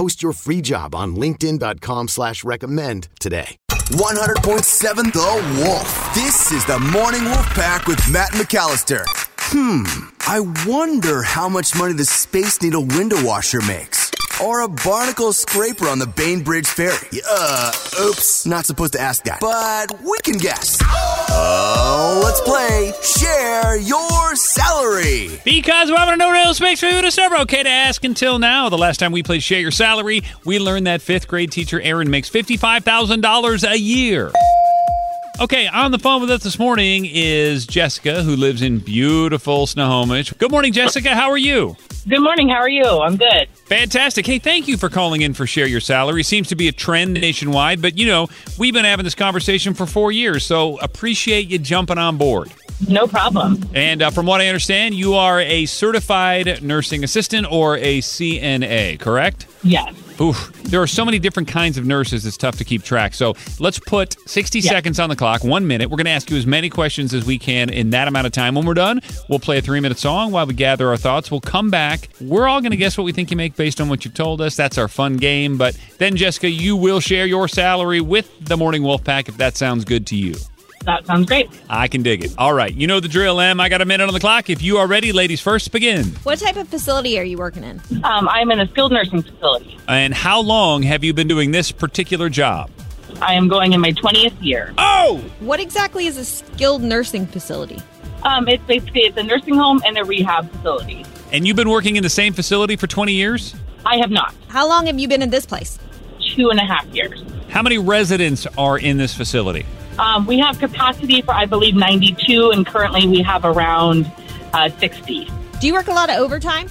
Post your free job on linkedin.com slash recommend today. 100.7 The Wolf. This is the Morning Wolf Pack with Matt McAllister. Hmm, I wonder how much money the Space Needle window washer makes. Or a barnacle scraper on the Bainbridge Ferry. Uh, oops, not supposed to ask that. But we can guess. Oh, let's play Share Your Salary. Because we haven't no real space for you to serve. Okay to ask until now. The last time we played Share Your Salary, we learned that fifth grade teacher Aaron makes $55,000 a year. Okay, on the phone with us this morning is Jessica, who lives in beautiful Snohomish. Good morning, Jessica. How are you? Good morning. How are you? I'm good. Fantastic. Hey, thank you for calling in for Share Your Salary. Seems to be a trend nationwide, but you know, we've been having this conversation for four years, so appreciate you jumping on board. No problem. And uh, from what I understand, you are a certified nursing assistant or a CNA, correct? Yes. Oof, there are so many different kinds of nurses, it's tough to keep track. So let's put 60 seconds on the clock, one minute. We're going to ask you as many questions as we can in that amount of time. When we're done, we'll play a three minute song while we gather our thoughts. We'll come back. We're all going to guess what we think you make based on what you've told us. That's our fun game. But then, Jessica, you will share your salary with the Morning Wolf Pack if that sounds good to you. That sounds great. I can dig it. All right. You know the drill, Em. I got a minute on the clock. If you are ready, ladies first, begin. What type of facility are you working in? Um, I'm in a skilled nursing facility. And how long have you been doing this particular job? I am going in my 20th year. Oh! What exactly is a skilled nursing facility? Um, it's basically it's a nursing home and a rehab facility. And you've been working in the same facility for 20 years? I have not. How long have you been in this place? Two and a half years. How many residents are in this facility? Um, we have capacity for, I believe, 92, and currently we have around uh, 60. Do you work a lot of overtime?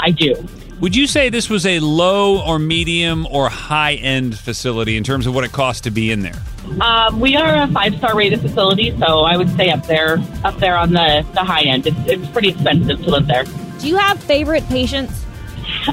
I do. Would you say this was a low or medium or high end facility in terms of what it costs to be in there? Um, we are a five star rated facility, so I would say up there, up there on the, the high end. It's, it's pretty expensive to live there. Do you have favorite patients?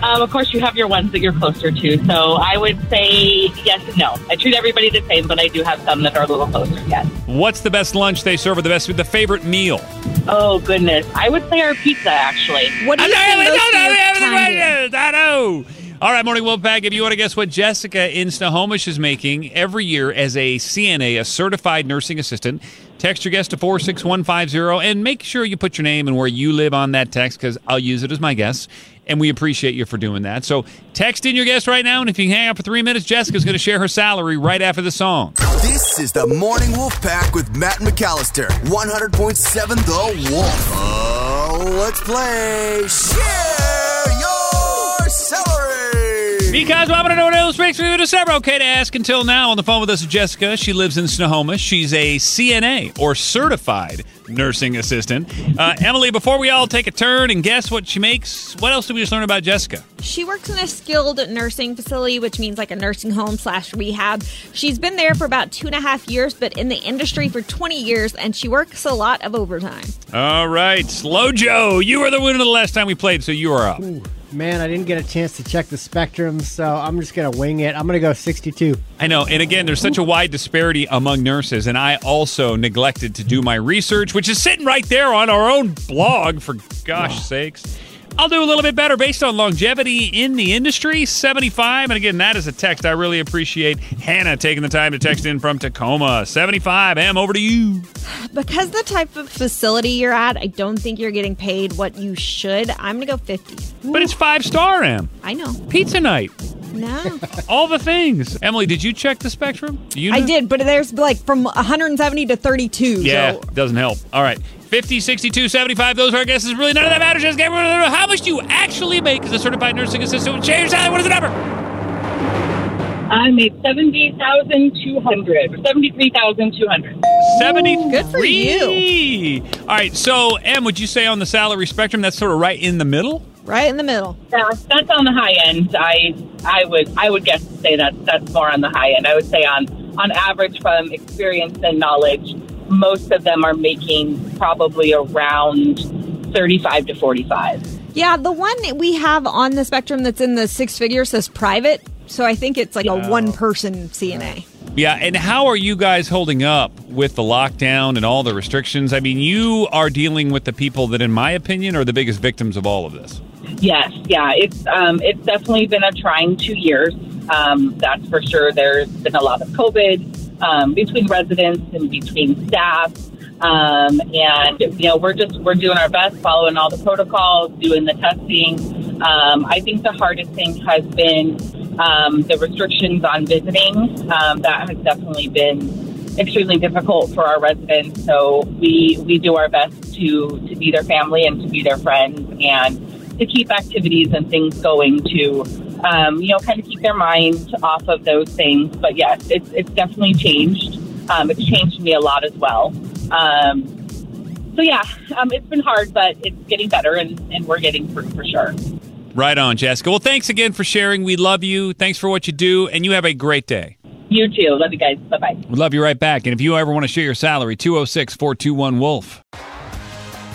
Um, of course, you have your ones that you're closer to. So I would say yes and no. I treat everybody the same, but I do have some that are a little closer. Yes. What's the best lunch they serve or the best the favorite meal? Oh goodness, I would say our pizza actually. What do you spend most of your time doing? I know. All right, Morning Wolf Pack, if you want to guess what Jessica in Snohomish is making every year as a CNA, a certified nursing assistant, text your guest to 46150 and make sure you put your name and where you live on that text because I'll use it as my guess. And we appreciate you for doing that. So text in your guest right now, and if you hang out for three minutes, Jessica's going to share her salary right after the song. This is the Morning Wolf Pack with Matt McAllister. 100.7 The Wolf. Oh, let's play Share Your Salary. Because I'm going to know what else makes me December. Okay to ask until now. On the phone with us is Jessica. She lives in Snohomish. She's a CNA or certified nursing assistant. Uh, Emily, before we all take a turn and guess what she makes, what else did we just learn about Jessica? She works in a skilled nursing facility, which means like a nursing home slash rehab. She's been there for about two and a half years, but in the industry for 20 years, and she works a lot of overtime. All right, Slow Joe, you were the winner the last time we played, so you are up. Man, I didn't get a chance to check the spectrum, so I'm just going to wing it. I'm going to go 62. I know. And again, there's such a wide disparity among nurses. And I also neglected to do my research, which is sitting right there on our own blog, for gosh sakes. I'll do a little bit better based on longevity in the industry, 75. And again, that is a text I really appreciate. Hannah taking the time to text in from Tacoma. 75. Em over to you. Because the type of facility you're at, I don't think you're getting paid what you should. I'm going to go 50. But it's five star, Em. I know. Pizza night. No. All the things. Emily, did you check the spectrum? Do you I did, but there's like from 170 to 32. Yeah, So doesn't help. All right. 50, 62, 75. Those are our guesses. Really, none of that matters. Just get how much do you actually make as a certified nursing assistant? Change your salary. What is the number? I made seventy thousand two hundred. Seventy-three thousand two hundred. 73. Good for you. All right. So, Em, would you say on the salary spectrum that's sort of right in the middle? Right in the middle. Yeah, that's on the high end. I I would I would guess to say that that's more on the high end. I would say on on average from experience and knowledge, most of them are making probably around thirty-five to forty-five. Yeah, the one that we have on the spectrum that's in the six figures says private. So I think it's like a one person CNA. Yeah, and how are you guys holding up with the lockdown and all the restrictions? I mean, you are dealing with the people that, in my opinion, are the biggest victims of all of this. Yes, yeah, it's um, it's definitely been a trying two years. Um, that's for sure. There's been a lot of COVID um, between residents and between staff, um, and you know we're just we're doing our best, following all the protocols, doing the testing. Um, I think the hardest thing has been um, the restrictions on visiting. Um, that has definitely been extremely difficult for our residents. So we we do our best to to be their family and to be their friends and to keep activities and things going to um, you know kind of keep their mind off of those things. But yes, it's it's definitely changed. Um, it's changed me a lot as well. Um, so yeah, um, it's been hard, but it's getting better, and, and we're getting through for sure. Right on, Jessica. Well, thanks again for sharing. We love you. Thanks for what you do, and you have a great day. You too. Love you guys. Bye bye. We love you right back. And if you ever want to share your salary, 206 421 Wolf.